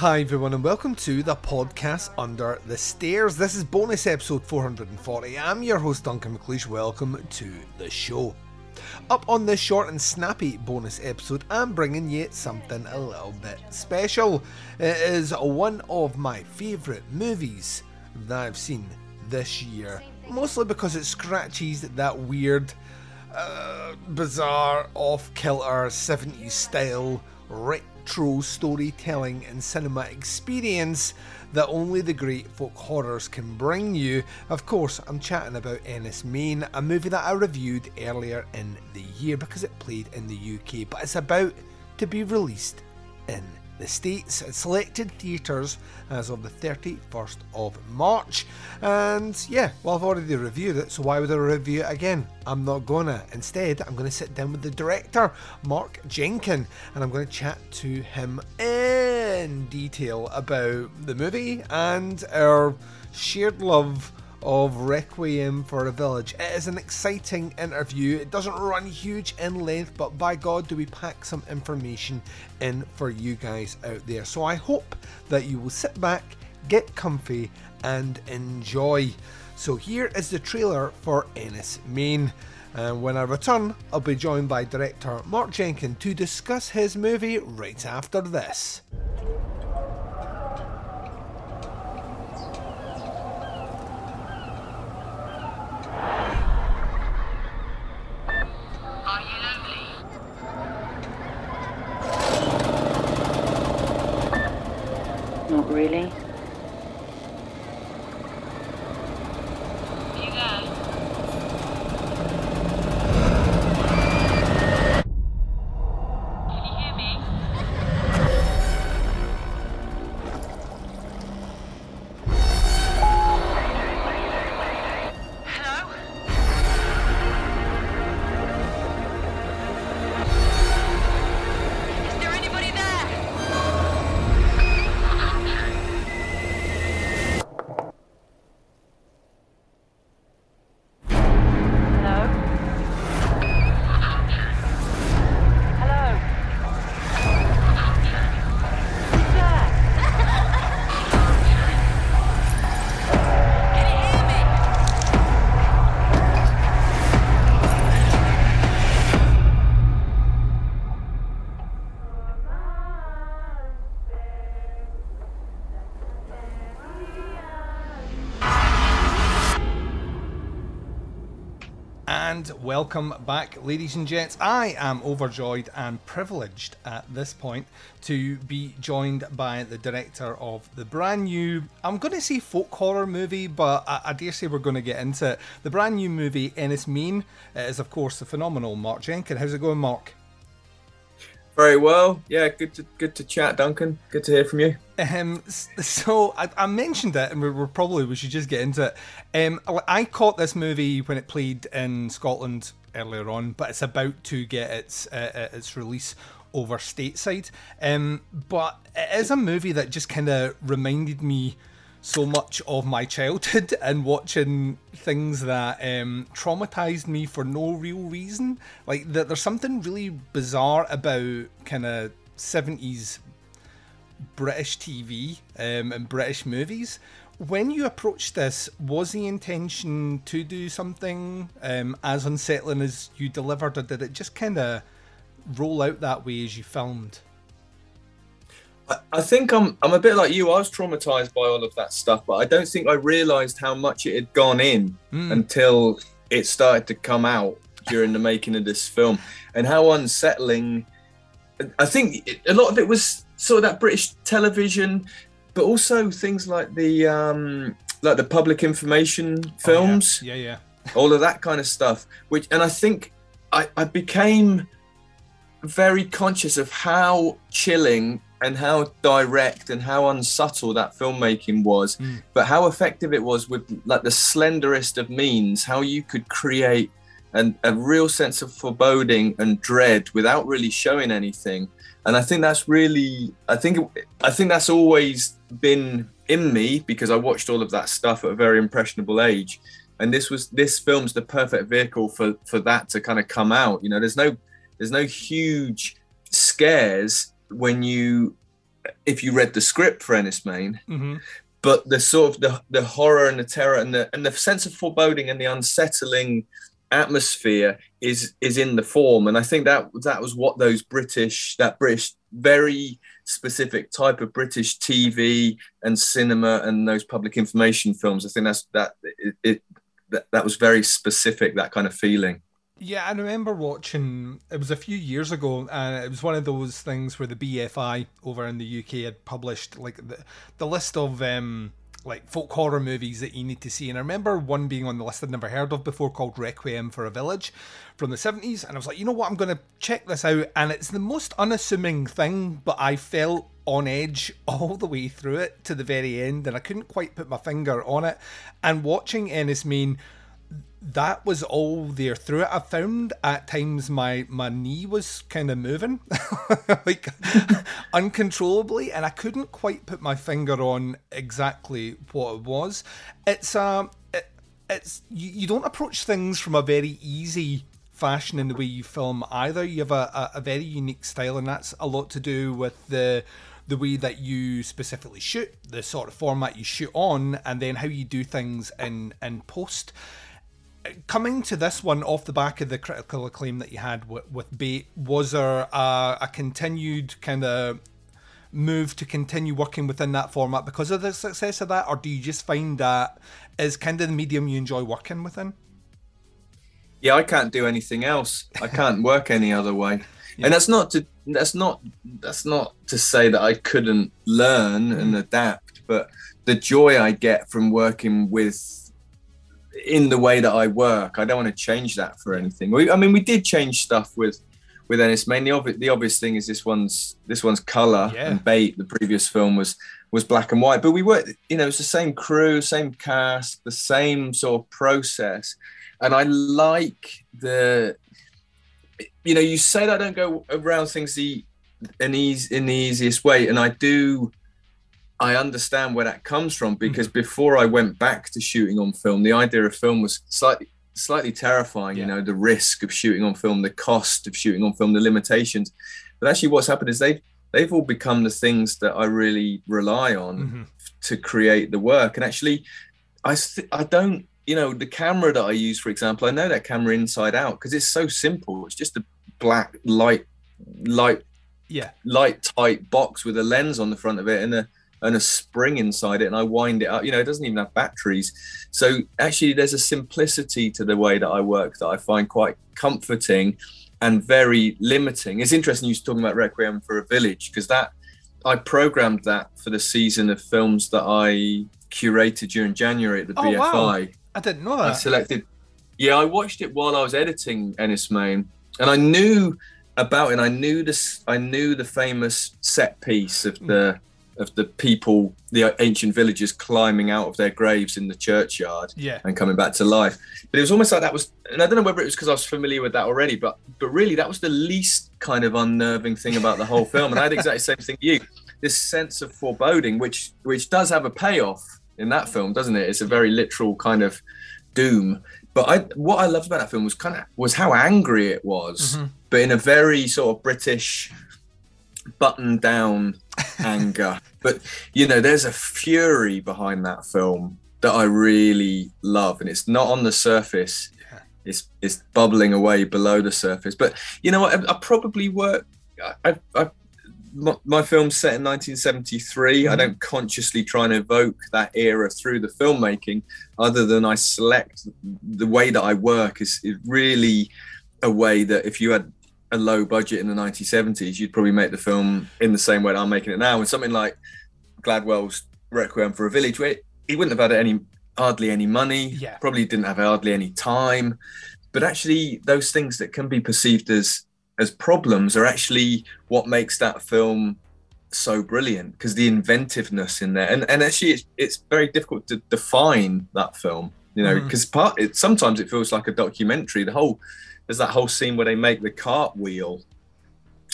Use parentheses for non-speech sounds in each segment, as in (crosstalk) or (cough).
Hi, everyone, and welcome to the podcast Under the Stairs. This is bonus episode 440. I'm your host, Duncan McLeish. Welcome to the show. Up on this short and snappy bonus episode, I'm bringing you something a little bit special. It is one of my favourite movies that I've seen this year, mostly because it scratches that weird, uh, bizarre, off kilter 70s style retro storytelling and cinema experience that only the great folk horrors can bring you. Of course, I'm chatting about Enys Men, a movie that I reviewed earlier in the year because it played in the UK, but it's about to be released in the States at selected theatres as of the 31st of March. And yeah, well, I've already reviewed it, so why would I review it again? I'm not gonna. Instead, I'm gonna sit down with the director, Mark Jenkin, and I'm gonna chat to him in detail about the movie and our shared love of Requiem for a Village. It is an exciting interview. It doesn't run huge in length, but by God, do we pack some information in for you guys out there. So I hope that you will sit back, get comfy, and enjoy. So here is the trailer for Enys Men. And when I return, I'll be joined by director Mark Jenkin to discuss his movie right after this. And welcome back, ladies and gents. I am overjoyed and privileged at this point to be joined by the director of the brand new, I'm going to say folk horror movie, but I, I dare say we're going to get into it. The brand new movie, Enys Men, is, of course, the phenomenal Mark Jenkin. How's it going, Mark? Very well. Yeah, good to good to chat, Duncan. Good to hear from you. Um, so I, I mentioned it, and we were probably we should just get into it. Um, I- caught this movie when it played in Scotland earlier on, but it's about to get its uh, uh, its release over stateside. Um, but it is a movie that just kind of reminded me so much of my childhood (laughs) and watching things that um, traumatized me for no real reason. Like that, there's something really bizarre about kind of 70s British TV um, and British movies. When you approached this, was the intention to do something um, as unsettling as you delivered, or did it just kind of roll out that way as you filmed? I, think I'm I'm a bit like you. I was traumatized by all of that stuff, but I don't think I realised how much it had gone in Mm. until it started to come out during the making of this film, and how unsettling. I think it, a lot of it was sort of that British television, but also things like the um, like the public information films, Oh, yeah, yeah. yeah. all of that kind of stuff. Which and I think I, I became very conscious of how chilling and how direct and how unsubtle that filmmaking was, Mm. but how effective it was with like the slenderest of means, how you could create an, a real sense of foreboding and dread without really showing anything. And I think that's really, I think, I think that's always been in me because I watched all of that stuff at a very impressionable age. And this was this film's the perfect vehicle for for that to kind of come out. You know, there's no there's no huge scares when you if you read the script for Enys Men, hmm but the sort of the, the horror and the terror and the and the sense of foreboding and the unsettling atmosphere is is in the form. And i think that that was what those british that british very specific type of british tv and cinema and those public information films i think that's that it, it that, that was very specific that kind of feeling Yeah, I remember watching. It was a few years ago, and it was one of those things where the BFI over in the UK had published like the the list of um, like folk horror movies that you need to see. And I remember one being on the list I'd never heard of before called Requiem for a Village from the seventies. And I was like, you know what, I'm going to check this out. And it's the most unassuming thing, but I felt on edge (laughs) all the way through it to the very end, and I couldn't quite put my finger on it. And watching Enys Men that was all there through it. I found at times my my knee was kind of moving, (laughs) like (laughs) uncontrollably, and I couldn't quite put my finger on exactly what it was. It's um, it, it's you, you don't approach things from a very easy fashion in the way you film either. You have a, a, a very unique style, and that's a lot to do with the the way that you specifically shoot, the sort of format you shoot on, and then how you do things in in post coming to this one off the back of the critical acclaim that you had with, with Bait, was there a, a continued kind of move to continue working within that format because of the success of that, or do you just find that is kind of the medium you enjoy working within? yeah i can't do anything else. I can't (laughs) work any other way. And that's not to that's not that's not to say that i couldn't learn and mm. adapt but the joy i get from working with in the way that i work i don't want to change that for anything. We, i mean we did change stuff with with enys men the, obvi- the obvious thing is this one's this one's color Yeah. and bait. The previous film was was black and white but we were you know it's the same crew same cast the same sort of process. And I like the you know you say that I don't go around things the an easy in the easiest way and I do I understand where that comes from because before I went back to shooting on film the idea of film was slightly slightly terrifying Yeah. you know the risk of shooting on film the cost of shooting on film the limitations. But actually what's happened is they've they've all become the things that I really rely on Mm-hmm. to create the work. And actually I th- I don't you know the camera that I use for example I know that camera inside out because it's so simple. It's just a black light light Yeah, light tight box with a lens on the front of it and a and a spring inside it and I wind it up you know it doesn't even have batteries so actually there's a simplicity to the way that I work that I find quite comforting and very limiting it's interesting you were talking about Requiem for a Village because that I programmed that for the season of films that I curated during January at the Oh, BFI wow. I didn't know that. I selected. Yeah, I watched it while I was editing Enys Men, and I knew about it. I knew this. I knew the famous set piece of the mm. Of the people, the ancient villagers climbing out of their graves in the churchyard Yeah, and coming back to life. But it was almost like that was, and I don't know whether it was because I was familiar with that already, but but really that was the least kind of unnerving thing about the whole film. And I had exactly the same thing you. This sense of foreboding, which which does have a payoff in that film, doesn't it? It's a very literal kind of doom. But I what I loved about that film was kind of was how angry it was, mm-hmm. but in a very sort of British button down anger. But you know, there's a fury behind that film that I really love, and it's not on the surface. It's it's bubbling away below the surface. But you know. I, I probably work. I, I, my, my film's set in 1973. I mm-hmm. don't consciously try and evoke that era through the filmmaking, other than I select the way that I work is, is really a way that if you had a low budget in the 1970s, you'd probably make the film in the same way that I'm making it now. And something like Gladwell's Requiem for a Village, where he wouldn't have had any hardly any money, Yeah. probably didn't have hardly any time. But actually, those things that can be perceived as as problems are actually what makes that film so brilliant because the inventiveness in there and and actually it's, it's very difficult to define that film you know mm-hmm. because part it sometimes it feels like a documentary the whole there's that whole scene where they make the cartwheel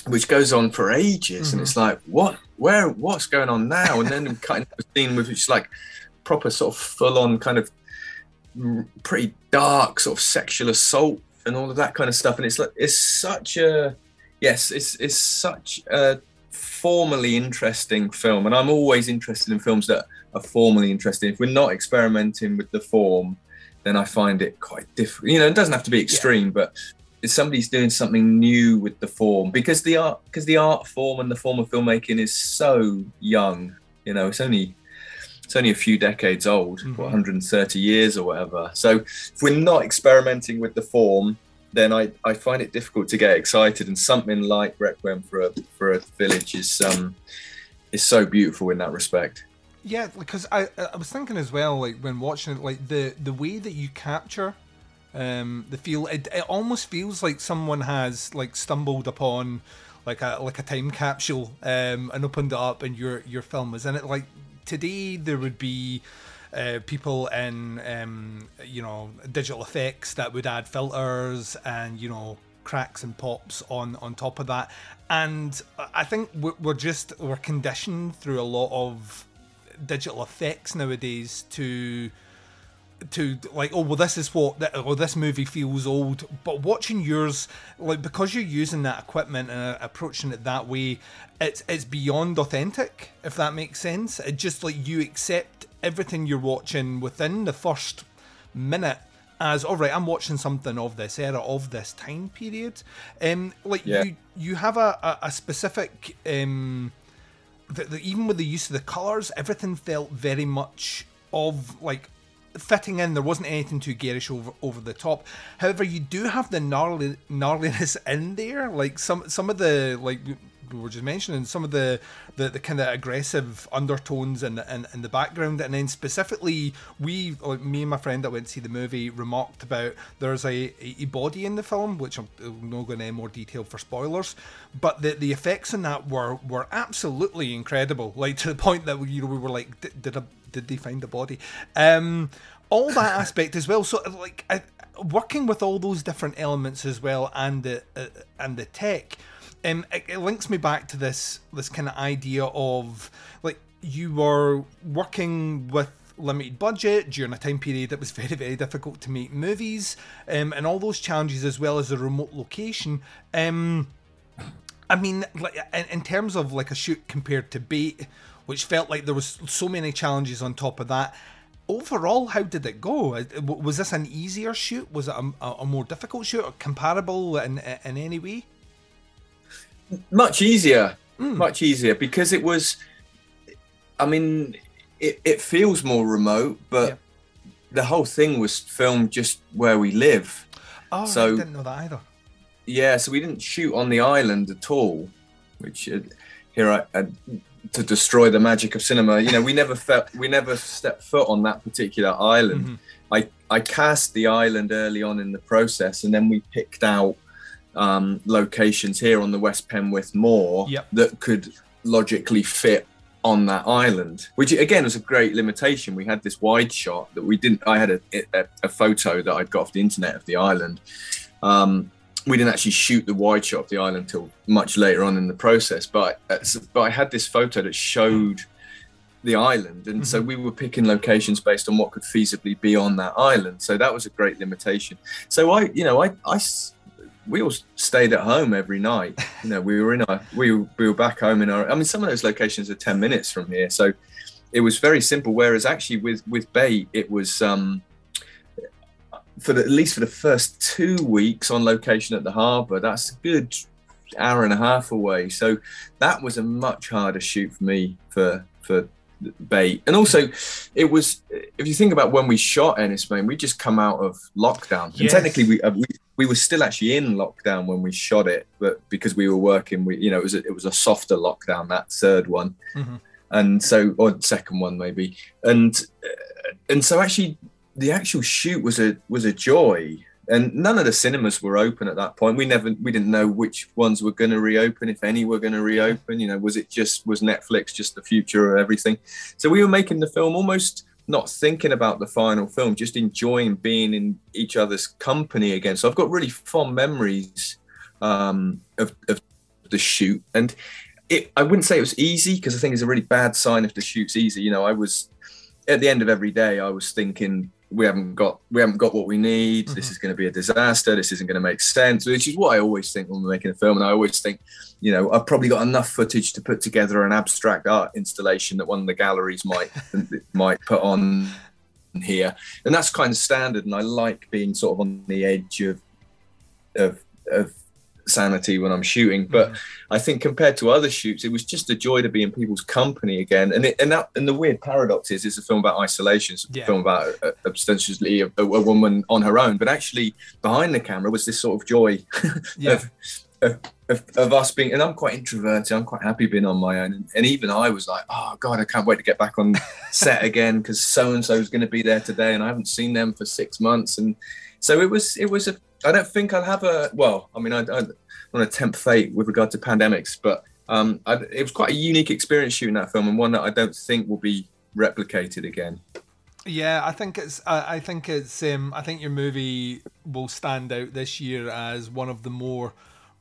which goes on for ages and Mhm. it's like what where what's going on now? And then cutting a scene with it's like proper sort of full on kind of pretty dark sort of sexual assault and all of that kind of stuff. And it's like it's such a yes it's it's such a formally interesting film. And i'm always interested in films that are formally interesting. If we're not experimenting with the form then i find it quite difficult you know it doesn't have to be extreme but if somebody's doing something new with the form because the art because the art form and the form of filmmaking is so young you know it's only it's only a few decades old Mhm. 130 years or whatever. So if we're not experimenting with the form then I, I find it difficult to get excited and something like Requiem for a for a village is um is so beautiful in that respect Yeah, because I I was thinking as well, like when watching it, like the the way that you capture um the feel, it, it almost feels like someone has like stumbled upon like a like a time capsule um and opened it up and your your film is in it. Like today there would be uh, people in um, you know digital effects that would add filters and you know cracks and pops on on top of that and i think we're, we're just we're conditioned through a lot of digital effects nowadays to to like oh well this is what th- oh this movie feels old but watching yours like because you're using that equipment and uh, approaching it that way it's it's beyond authentic if that makes sense it just like you accept everything you're watching within the first minute as all right i'm watching something of this era of this time period um like Yeah. you you have a, a, a specific um the, the, even with the use of the colors, everything felt very much of like fitting in. There wasn't anything too garish over over the top. However, you do have the gnarly gnarliness in there. Like some some of the like we were just mentioning some of the the, the kind of aggressive undertones in, the- in in the background, and then specifically we like me and my friend that went to see the movie remarked about there's a, a body in the film, which I'm not going any more detail for spoilers, but the the effects in that were were absolutely incredible. Like (laughs) to the point that we, you know we were like, did did, a, did they find the body? Um, all that (laughs) aspect as well. So like I, working with all those different elements as well, and the uh, and the tech. Um, it, it links me back to this this kind of idea of like you were working with limited budget during a time period that was (laughs) very very difficult to make movies um, and all those challenges as well as a remote location um, I mean, like in, terms of like a shoot compared to Bait, which felt like there was so many challenges on top of that. Overall, how did it go? Uh, Was this an easier shoot? Was it a, a, a more difficult shoot? Or comparable in in any way? Much easier Hmm. much easier because it was i mean it, it feels more remote but Yeah. the whole thing was filmed just where we live Oh, I So- didn't know that either. yeah so we didn't shoot on the island at all which uh, here i uh, to destroy the magic of cinema you know we never (laughs) felt we never stepped foot on that particular island Mhm. I, I cast the island early on in the process and then we picked out um, locations here on the West Penwith Moor Yep. that could logically fit on that island, which again was a great limitation. We had this wide shot that we didn't, I had a, a, a photo that I'd got off the internet of the island. Um, we didn't actually shoot the wide shot of the island until much later on in the process, but, uh, but I had this photo that showed the island and so we were picking locations based on what could feasibly be on that island so that was a great limitation so i you know i i we all stayed at home every night. (laughs) You know we were in our we we were back home in our i mean some of those locations are 10 minutes from here. So it was very simple whereas actually with with bait it was um for the, at least for the first two weeks on location at the harbour that's a good hour and a half away. So that was a much harder shoot for me for for bait and also it was if you think about when we shot enys Men, we just come out of lockdown. Yes. and technically we, uh, we we were still actually in lockdown when we shot it, but because we were working, we you know it was a, it was a softer lockdown that third one, Mhm. and so or second one maybe, and uh, and so actually the actual shoot was a was a joy. And none of the cinemas were open at that point. We never, we didn't know which ones were going to reopen, if any were going to reopen. You know, was it just was Netflix just the future of everything? So we were making the film almost not thinking about the final film, just enjoying being in each other's company again. So I've got really fond memories um, of, of the shoot, and it, I wouldn't say it was easy because I think it's a really bad sign if the shoot's easy. You know, I was at the end of every day, I was thinking we haven't got we haven't got what we need. This mm-hmm. is going to be a disaster. This isn't going to make sense, which is what I always think when we're making a film. And I always think, you know, I've probably got enough footage to put together an abstract art installation that one of the galleries might (laughs) might put on here, and that's kind of standard. And I like being sort of on the edge of of of sanity when I'm shooting. But I think compared to other shoots, it was just a joy to be in people's company again. And it, and that and the weird paradox is, it's a film about isolation. It's a Yeah. film about uh, ostensibly a, a, a woman on her own, but actually behind the camera was this sort of joy (laughs) Yeah. of, of, of, of us being. And I'm quite introverted. I'm quite happy being on my own. And, and even I was like, oh god, I can't wait to get back on (laughs) set again because so and so is going to be there today, and I haven't seen them for six months. And so it was. It was a. I don't think I'll have a. Well, I mean, I, I don't want to tempt fate with regard to pandemics, but um, I, it was quite a unique experience shooting that film, and one that I don't think will be replicated again. Yeah, I think it's. I, I think it's. Um, I think your movie will stand out this year as one of the more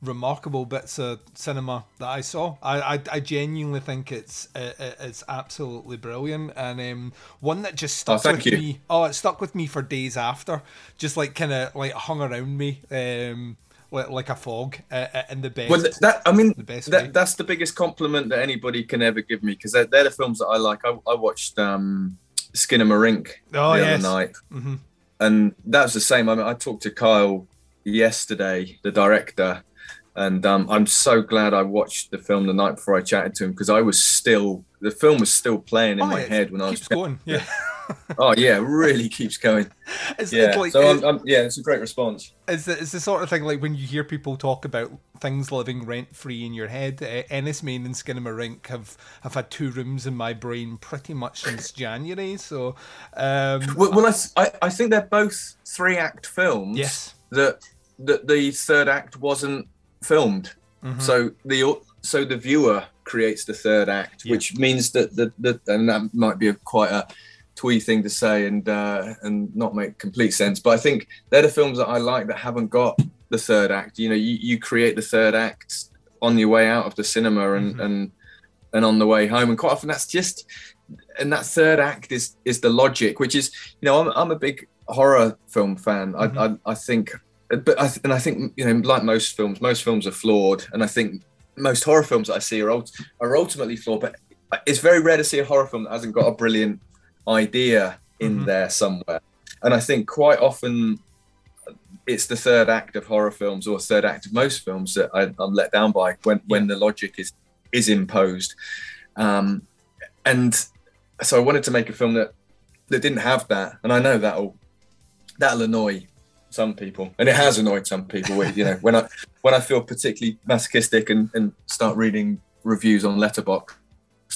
remarkable bits of cinema that I saw. I, I, I genuinely think it's uh, it's absolutely brilliant and um, one that just stuck Oh, with you. me. Oh, it stuck with me for days after. Just like kind of like hung around me, um, like, like a fog uh, uh, in the best. Well, th- that I mean, the best that, that's the biggest compliment that anybody can ever give me because they're, they're the films that I like. I, I watched um, Skinamarink Oh, the yes. other night, Mhm. and that was the same. I mean, I talked to Kyle yesterday, the director, and um, I'm so glad I watched the film the night before I chatted to him because I was still the film was still playing in Oh, my head when I was. keeps going. Yeah, (laughs) Oh yeah, it really keeps going. (laughs) it's, Yeah, it's like so I'm, I'm, yeah, it's a great response. It's the, it's the sort of thing like when you hear people talk about things living rent free in your head. Uh, Enys Men and Skinamarink have have had two rooms in my brain pretty much since January. So, um, Well, well I, I, I think they're both three act films. yes, that that the third act wasn't filmed. Mhm. So the so the viewer creates the third act, Yeah. which means that the, the and that might be a quite a twee thing to say and uh, and not make complete sense. But I think they're the films that I like that haven't got the third act. You know, you, you create the third act on your way out of the cinema and Mhm. and and on the way home, and quite often that's just and that third act is is the logic, which is you know I'm I'm a big horror film fan. I I, I think, but I, and I think you know like most films, most films are flawed, and I think most horror films that I see are ult- are ultimately flawed. But it's very rare to see a horror film that hasn't got a brilliant idea in Mhm. there somewhere. And I think quite often it's the third act of horror films or third act of most films that I, I'm let down by when when the logic is is imposed. Um, and so I wanted to make a film that that didn't have that, and I know that'll that'll annoy some people, and it has annoyed some people. With you know, (laughs) when I when I feel particularly masochistic and, and start reading reviews on Letterboxd,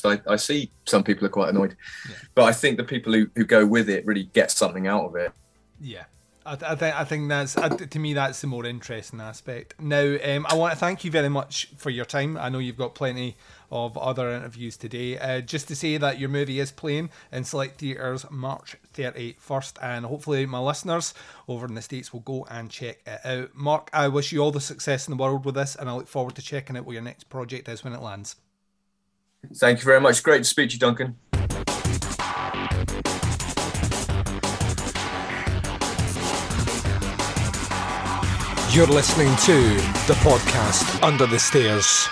I, I see some people are quite annoyed, Yeah. but I think the people who, who go with it really get something out of it. yeah. I, th- I think I think that's uh, to me that's the more interesting aspect. Now, um, I want to thank you very much for your time. I know you've got plenty of other interviews today. Uh, just to say that your movie is playing in select theatres March 31st, and hopefully my listeners over in the states will go and check it out. Mark, I wish you all the success in the world with this, and I look forward to checking out what your next project is when it lands. Thank you very much. Great to speak to you, Duncan. You're listening to the podcast Under the Stairs.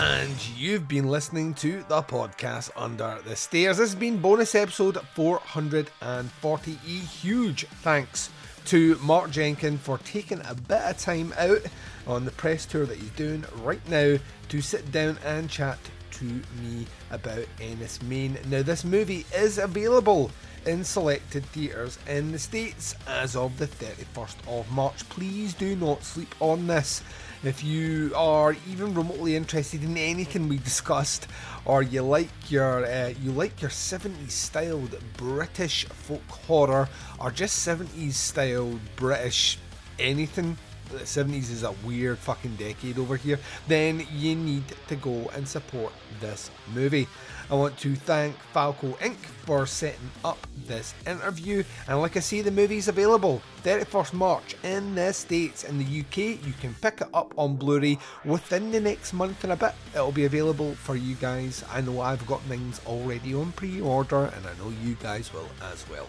And you've been listening to the podcast Under the Stairs. This has been bonus episode 440. A huge thanks to Mark Jenkin for taking a bit of time out on the press tour that he's doing right now to sit down and chat to me about Enys Men. Now, this movie is available in selected theatres in the States as of the 31st of March. Please do not sleep on this. If you are even remotely interested in anything we discussed, or you like your uh, you like your 70s styled British folk horror, or just 70s styled British anything, the 70s is a weird fucking decade over here, then you need to go and support this movie. I want to thank Falco Ink. for setting up this interview. And like I say, the movie's available 31st March in the States. In the UK, you can pick it up on Blu ray within the next month and a bit. It'll be available for you guys. I know I've got things already on pre order, and I know you guys will as well.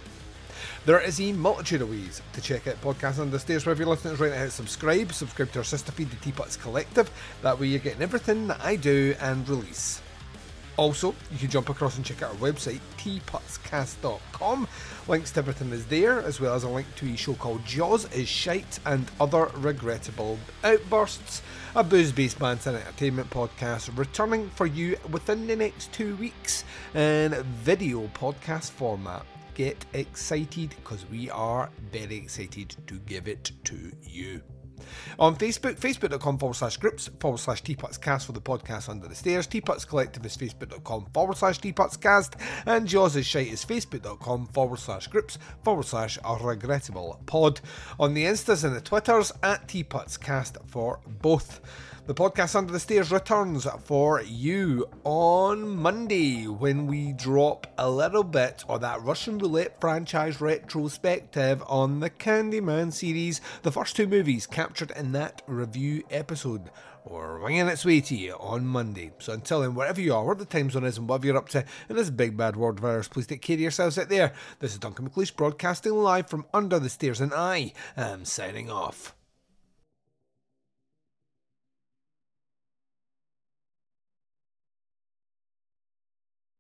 There is a multitude of ways to check out Podcast Under Stairs. Wherever you're listening right now, subscribe. Subscribe to our sister feed, the Teapots Collective. That way you're getting everything that I do and release. Also, you can jump across and check out our website, tputscast.com. Links to everything is there, as well as a link to a show called Jaws is Shite and Other Regrettable Outbursts, a booze based bands and entertainment podcast returning for you within the next two weeks in video podcast format. Get excited because we are very excited to give it to you. On Facebook, facebook.com forward slash groups forward slash teapotscast for the podcast Under the Stairs. Teapots Collective is facebook.com forward slash teapotscast. And Jaws is Shite is facebook.com forward slash groups forward slash regrettable pod. On the Instas and the Twitters at teapotscast for both. The podcast Under the Stairs returns for you on Monday when we drop a little bit of that Russian roulette franchise retrospective on the Candyman series, the first two movies captured in that review episode. We're winging its way to you on Monday. So until then, wherever you are, whatever the time zone is, and whatever you're up to in this big bad world virus, please take care of yourselves out there. This is Duncan McLeish broadcasting live from under the stairs, and I am signing off.